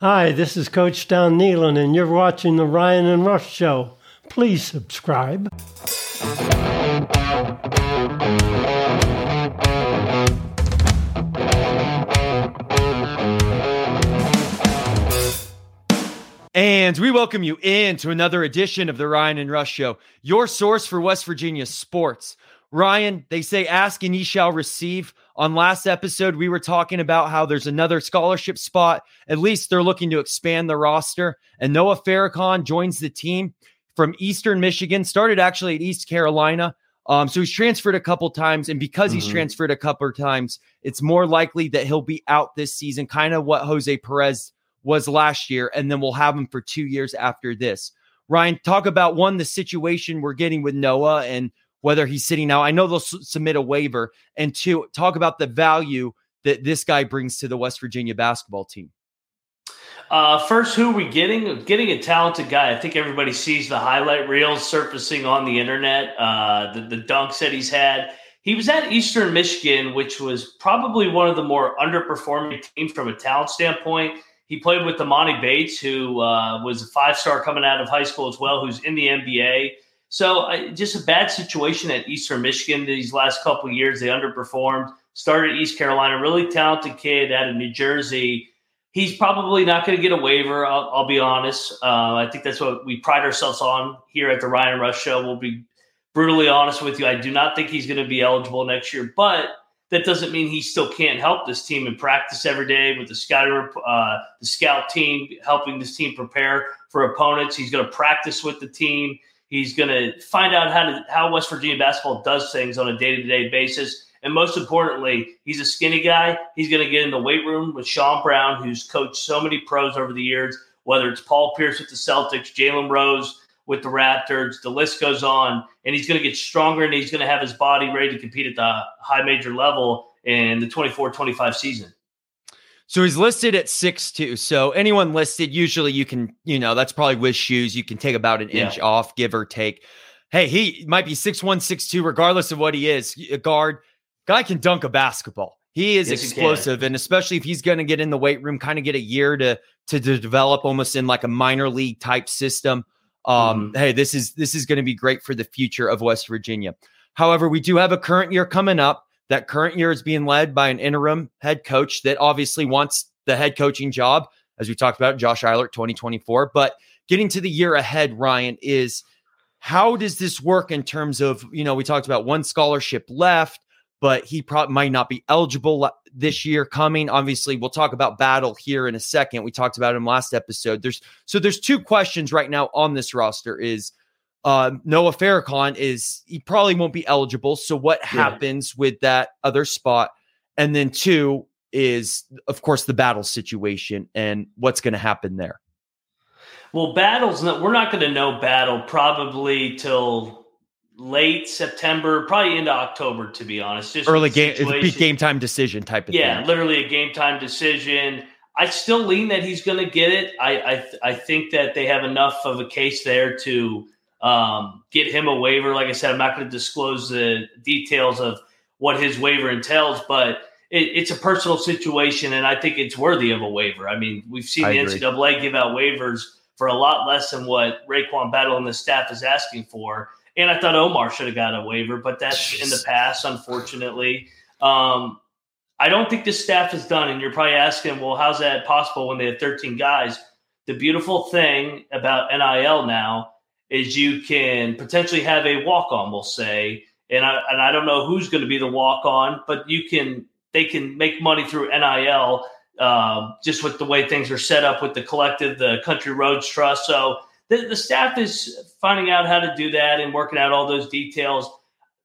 Hi, this is Coach Don Nehlen, and you're watching The Ryan and Rush Show. Please subscribe. And we welcome you into another edition of the Ryan and Rush Show, your source for West Virginia sports. Ryan, they say ask and ye shall receive. On last episode, we were talking about how there's another scholarship spot. At least they're looking to expand the roster. And Noah Farrakhan joins the team from Eastern Michigan, started actually at East Carolina. Um, so he's transferred a couple times. And because he's mm-hmm. transferred a couple times, it's more likely that he'll be out this season, kind of what Jose Perez was last year. And then we'll have him for two years after this. Ryan, talk about one, the situation we're getting with Noah and whether he's sitting out. I know they'll submit a waiver. And two, talk about the value that this guy brings to the West Virginia basketball team. Uh, first, who are we getting? Getting a talented guy. I think everybody sees the highlight reels surfacing on the internet, uh, the, the dunks that he's had. He was at Eastern Michigan, which was probably one of the more underperforming teams from a talent standpoint. He played with Emoni Bates, who uh, was a five star coming out of high school as well, who's in the NBA. So uh, just a bad situation at Eastern Michigan these last couple years. They underperformed. Started East Carolina, really talented kid out of New Jersey. He's probably not going to get a waiver. I'll, I'll be honest. Uh, I think that's what we pride ourselves on here at the Ryan Rush Show. We'll be brutally honest with you. I do not think he's going to be eligible next year, but that doesn't mean he still can't help this team in practice every day with the scouter, uh, the scout team, helping this team prepare for opponents. He's going to practice with the team. He's going to find out how to how West Virginia basketball does things on a day to day basis. And most importantly, he's a skinny guy. He's going to get in the weight room with Sean Brown, who's coached so many pros over the years, whether it's Paul Pierce with the Celtics, Jalen Rose with the Raptors, the list goes on. And he's going to get stronger and he's going to have his body ready to compete at the high major level in the 24 25 season. So he's listed at six two. So anyone listed, usually you can, you know, that's probably with shoes. You can take about an yeah. inch off, give or take. Hey, he might be six one, six two, regardless of what he is. A guard, guy can dunk a basketball. He is yes, explosive, he and especially if he's going to get in the weight room, kind of get a year to, to to develop almost in like a minor league type system. Um, mm-hmm. Hey, this is this is going to be great for the future of West Virginia. However, we do have a current year coming up. That current year is being led by an interim head coach that obviously wants the head coaching job, as we talked about, Josh Eilert 2024. But getting to the year ahead, Ryan, is how does this work in terms of, you know, we talked about one scholarship left, but he probably might not be eligible this year coming. Obviously, we'll talk about battle here in a second. We talked about him last episode. There's so there's two questions right now on this roster is uh, Noah Farrakhan is he probably won't be eligible. So what yeah. happens with that other spot? And then two is of course the battle situation and what's going to happen there. Well, battles we're not going to know battle probably till late September, probably into October, to be honest. Just early game, game time decision type of yeah, thing. Yeah, literally a game time decision. I still lean that he's going to get it. I, I I think that they have enough of a case there to um, get him a waiver. Like I said, I'm not going to disclose the details of what his waiver entails, but it, it's a personal situation, and I think it's worthy of a waiver. I mean, we've seen I the agree. NCAA give out waivers for a lot less than what RaeQuan Battle and the staff is asking for. And I thought Omar should have got a waiver, but that's Jeez. in the past, unfortunately. Um, I don't think the staff is done. And you're probably asking, well, how's that possible when they have 13 guys? The beautiful thing about NIL now is you can potentially have a walk on, we'll say, and I and I don't know who's going to be the walk on, but you can they can make money through NIL uh, just with the way things are set up with the collective, the Country Roads Trust. So the, the staff is finding out how to do that and working out all those details.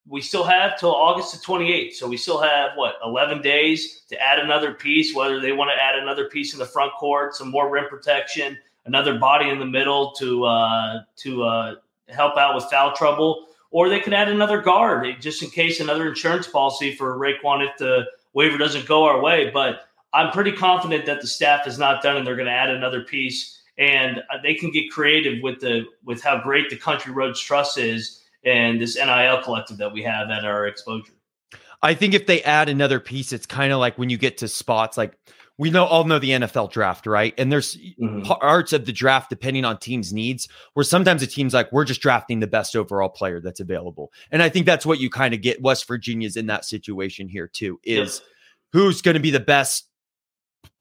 We still have till August the 28th. So we still have what 11 days to add another piece, whether they want to add another piece in the front court, some more rim protection, another body in the middle to uh, to uh, help out with foul trouble, or they could add another guard just in case another insurance policy for RaeQuan if the waiver doesn't go our way. But I'm pretty confident that the staff is not done and they're going to add another piece and they can get creative with the with how great the Country Roads Trust is and this NIL collective that we have at our exposure. I think if they add another piece, it's kind of like when you get to spots like we know all know the NFL draft, right? And there's mm-hmm. parts of the draft depending on teams' needs, where sometimes a team's like, we're just drafting the best overall player that's available. And I think that's what you kind of get. West Virginia's in that situation here too. Is yep. who's going to be the best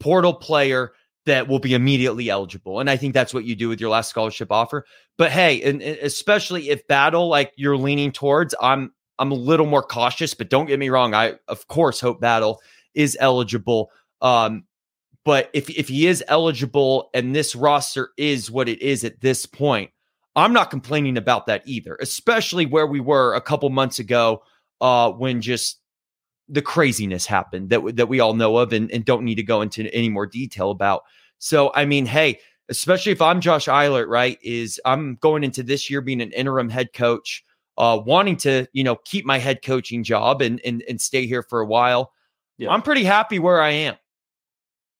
portal player that will be immediately eligible. And I think that's what you do with your last scholarship offer. But hey, and, and especially if battle like you're leaning towards, I'm I'm a little more cautious, but don't get me wrong. I of course hope battle is eligible. Um, but if if he is eligible and this roster is what it is at this point, I'm not complaining about that either, especially where we were a couple months ago uh, when just the craziness happened that that we all know of and, and don't need to go into any more detail about. So I mean, hey, especially if I'm Josh Eilert, right? Is I'm going into this year being an interim head coach, uh, wanting to you know keep my head coaching job and and and stay here for a while. Yeah. I'm pretty happy where I am.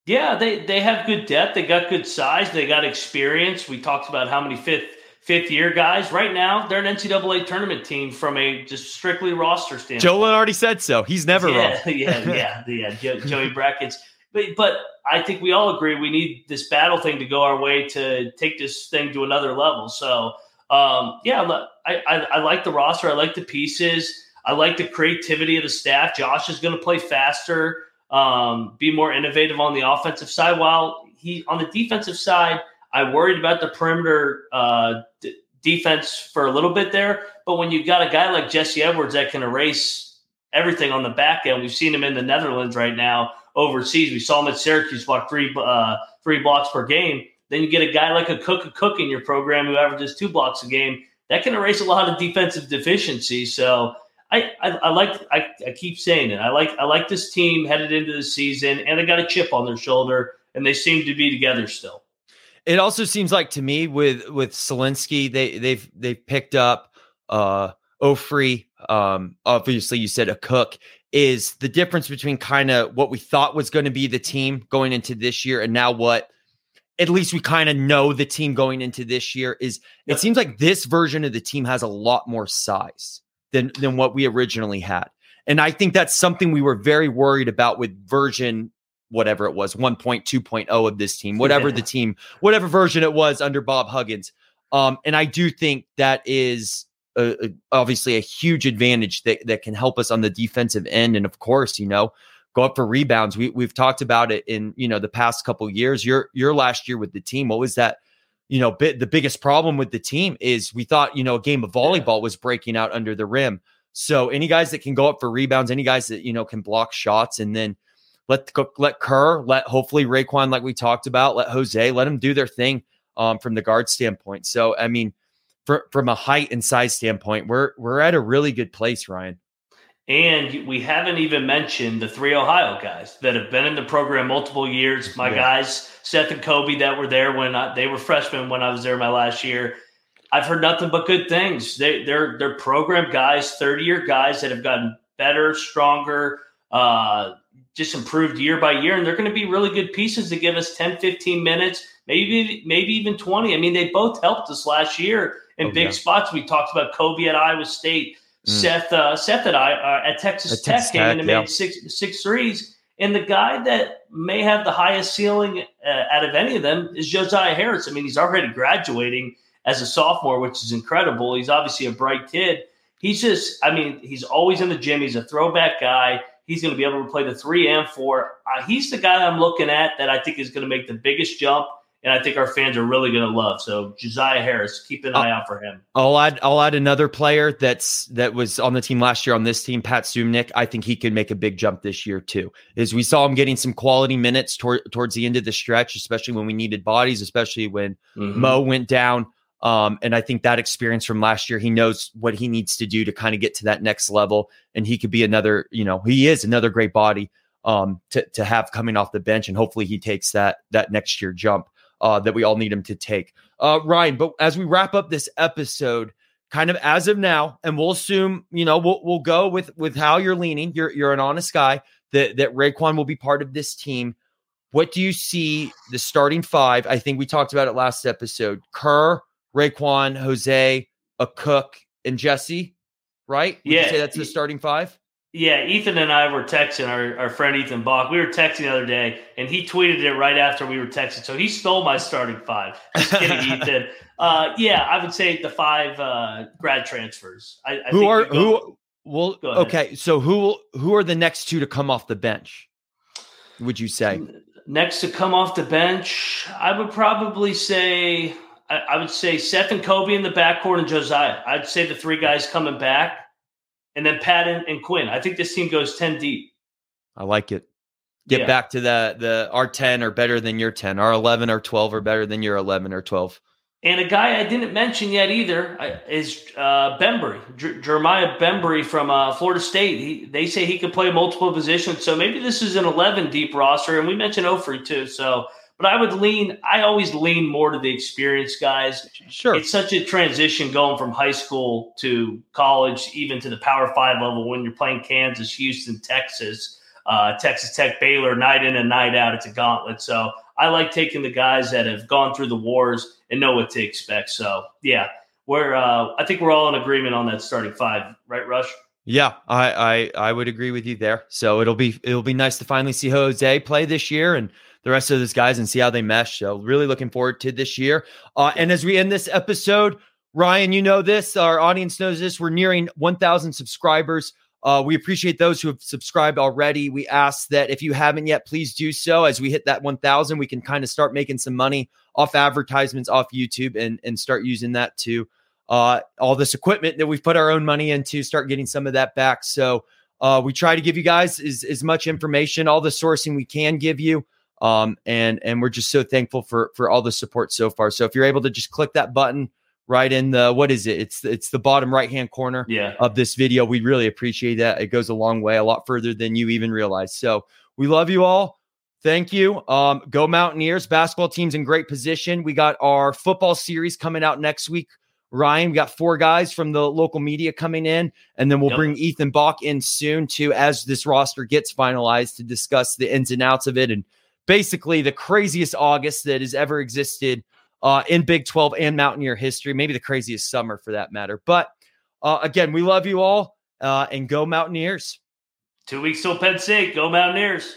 Yeah, they they have good depth. They got good size. They got experience. We talked about how many fifth fifth year guys. Right now, they're an NCAA tournament team from a just strictly roster standpoint. Joe already said so. He's never yeah, wrong. yeah, yeah, yeah. Jo- Joey Brackets. But but I think we all agree we need this battle thing to go our way to take this thing to another level. So um, yeah, I, I I like the roster. I like the pieces. I like the creativity of the staff. Josh is going to play faster um, be more innovative on the offensive side. While he on the defensive side, I worried about the perimeter uh, d- defense for a little bit there. But when you've got a guy like Jesse Edwards that can erase everything on the back end, we've seen him in the Netherlands right now overseas. We saw him at Syracuse block three uh, three blocks per game. Then you get a guy like Akok Akok in your program who averages two blocks a game. That can erase a lot of defensive deficiencies. So I, I, I like I, I keep saying it. I like I like this team headed into the season, and they got a chip on their shoulder, and they seem to be together still. It also seems like to me with with Slazinski, they they've they've picked up uh Ofri. Um, obviously, you said Akok is the difference between kind of what we thought was going to be the team going into this year, and now what at least we kind of know the team going into this year is. It seems like this version of the team has a lot more size than than what we originally had. And I think that's something we were very worried about with version whatever it was 1.2.0 of this team, whatever yeah. the team, whatever version it was under Bob Huggins. Um, and I do think that is a, a, obviously a huge advantage that, that can help us on the defensive end. And of course, you know, go up for rebounds. We, we've talked about it in, you know, the past couple years, your, your last year with the team. What was that? You know, bit, the biggest problem with the team is we thought, you know, a game of volleyball was breaking out under the rim. So any guys that can go up for rebounds, any guys that, you know, can block shots and then let let Kerr, let hopefully RaeQuan, like we talked about, let Jose, let them do their thing um, from the guard standpoint. So, I mean, for, from a height and size standpoint, we're we're at a really good place, Ryan. And we haven't even mentioned the three Ohio guys that have been in the program multiple years. My yeah. guys, Seth and Kobe, that were there when I, they were freshmen when I was there my last year. I've heard nothing but good things. They, they're they're program guys, thirty year guys that have gotten better, stronger, uh, just improved year by year, and they're going to be really good pieces to give us 10, 15 minutes, maybe maybe even twenty. I mean, they both helped us last year in oh, big yeah. spots. We talked about Kobe at Iowa State. Mm. Seth, uh, Seth and I uh, at Texas at Tech Texas came in and yeah. made six six threes. And the guy that may have the highest ceiling uh, out of any of them is Josiah Harris. I mean, he's already graduating as a sophomore, which is incredible. He's obviously a bright kid. He's just, I mean, he's always in the gym. He's a throwback guy. He's going to be able to play the three and four. Uh, he's the guy I'm looking at that I think is going to make the biggest jump and I think our fans are really going to love. So Josiah Harris, keep an eye out for him. I'll add I'll add another player that's that was on the team last year on this team, Pat Suemnick. I think he could make a big jump this year too. Is we saw him getting some quality minutes toward, towards the end of the stretch, especially when we needed bodies, especially when mm-hmm. Mo went down. Um, and I think that experience from last year, he knows what he needs to do to kind of get to that next level, and he could be another. You know, he is another great body um, to to have coming off the bench, and hopefully he takes that that next year jump uh, that we all need him to take. Uh, Ryan, but as we wrap up this episode, kind of as of now, and we'll assume, you know, we'll, we'll go with with how you're leaning. You're you're an honest guy that that RaeQuan will be part of this team. What do you see the starting five? I think we talked about it last episode. Kerr, RaeQuan, Jose, Akok, and Jesse. Right? Would yeah. say that's the starting five. Yeah, Ethan and I were texting our, our friend Ethan Bach. We were texting the other day, and he tweeted it right after we were texting. So he stole my starting five. Just kidding, Ethan. Uh, yeah, I would say the five uh, grad transfers. I, I who are who? Well, okay. So who who are the next two to come off the bench? Would you say next to come off the bench? I would probably say I, I would say Seth and Kobe in the backcourt and Josiah. I'd say the three guys coming back and then Patton and Quinn. I think this team goes 10 deep. I like it. Get yeah. back to the the our 10 are better than your 10. Our 11 or 12 are better than your 11 or 12. And a guy I didn't mention yet either is uh, Bembry, J- Jeremiah Bembry from uh, Florida State. He, they say he can play multiple positions, so maybe this is an 11 deep roster. And we mentioned Ofri too, so but I would lean. I always lean more to the experienced guys. Sure, it's such a transition going from high school to college, even to the Power Five level. When you're playing Kansas, Houston, Texas, uh, Texas Tech, Baylor, night in and night out, it's a gauntlet. So I like taking the guys that have gone through the wars and know what to expect. So yeah, we're. Uh, I think we're all in agreement on that starting five, right, Rush? Yeah, I, I I would agree with you there. So it'll be it'll be nice to finally see Jose play this year and the rest of those guys and see how they mesh. So really looking forward to this year. Uh, and as we end this episode, Ryan, you know this, our audience knows this. We're nearing 1,000 subscribers. Uh, we appreciate those who have subscribed already. We ask that if you haven't yet, please do so. As we hit that 1,000, we can kind of start making some money off advertisements off YouTube and, and start using that to uh, all this equipment that we've put our own money into, start getting some of that back. So uh, we try to give you guys as, as much information, all the sourcing we can give you. Um, and and we're just so thankful for for all the support so far. So if you're able to just click that button right in the what is it? It's it's the bottom right hand corner yeah. of this video. We really appreciate that. It goes a long way, a lot further than you even realize. So we love you all. Thank you. Um, go Mountaineers. Basketball team's in great position. We got our football series coming out next week. Ryan, we got four guys from the local media coming in, and then we'll yep. bring Ethan Bach in soon too as this roster gets finalized to discuss the ins and outs of it and basically the craziest August that has ever existed uh, in Big 12 and Mountaineer history, maybe the craziest summer for that matter. But uh, again, we love you all uh, and go Mountaineers. Two weeks till Penn State. Go Mountaineers.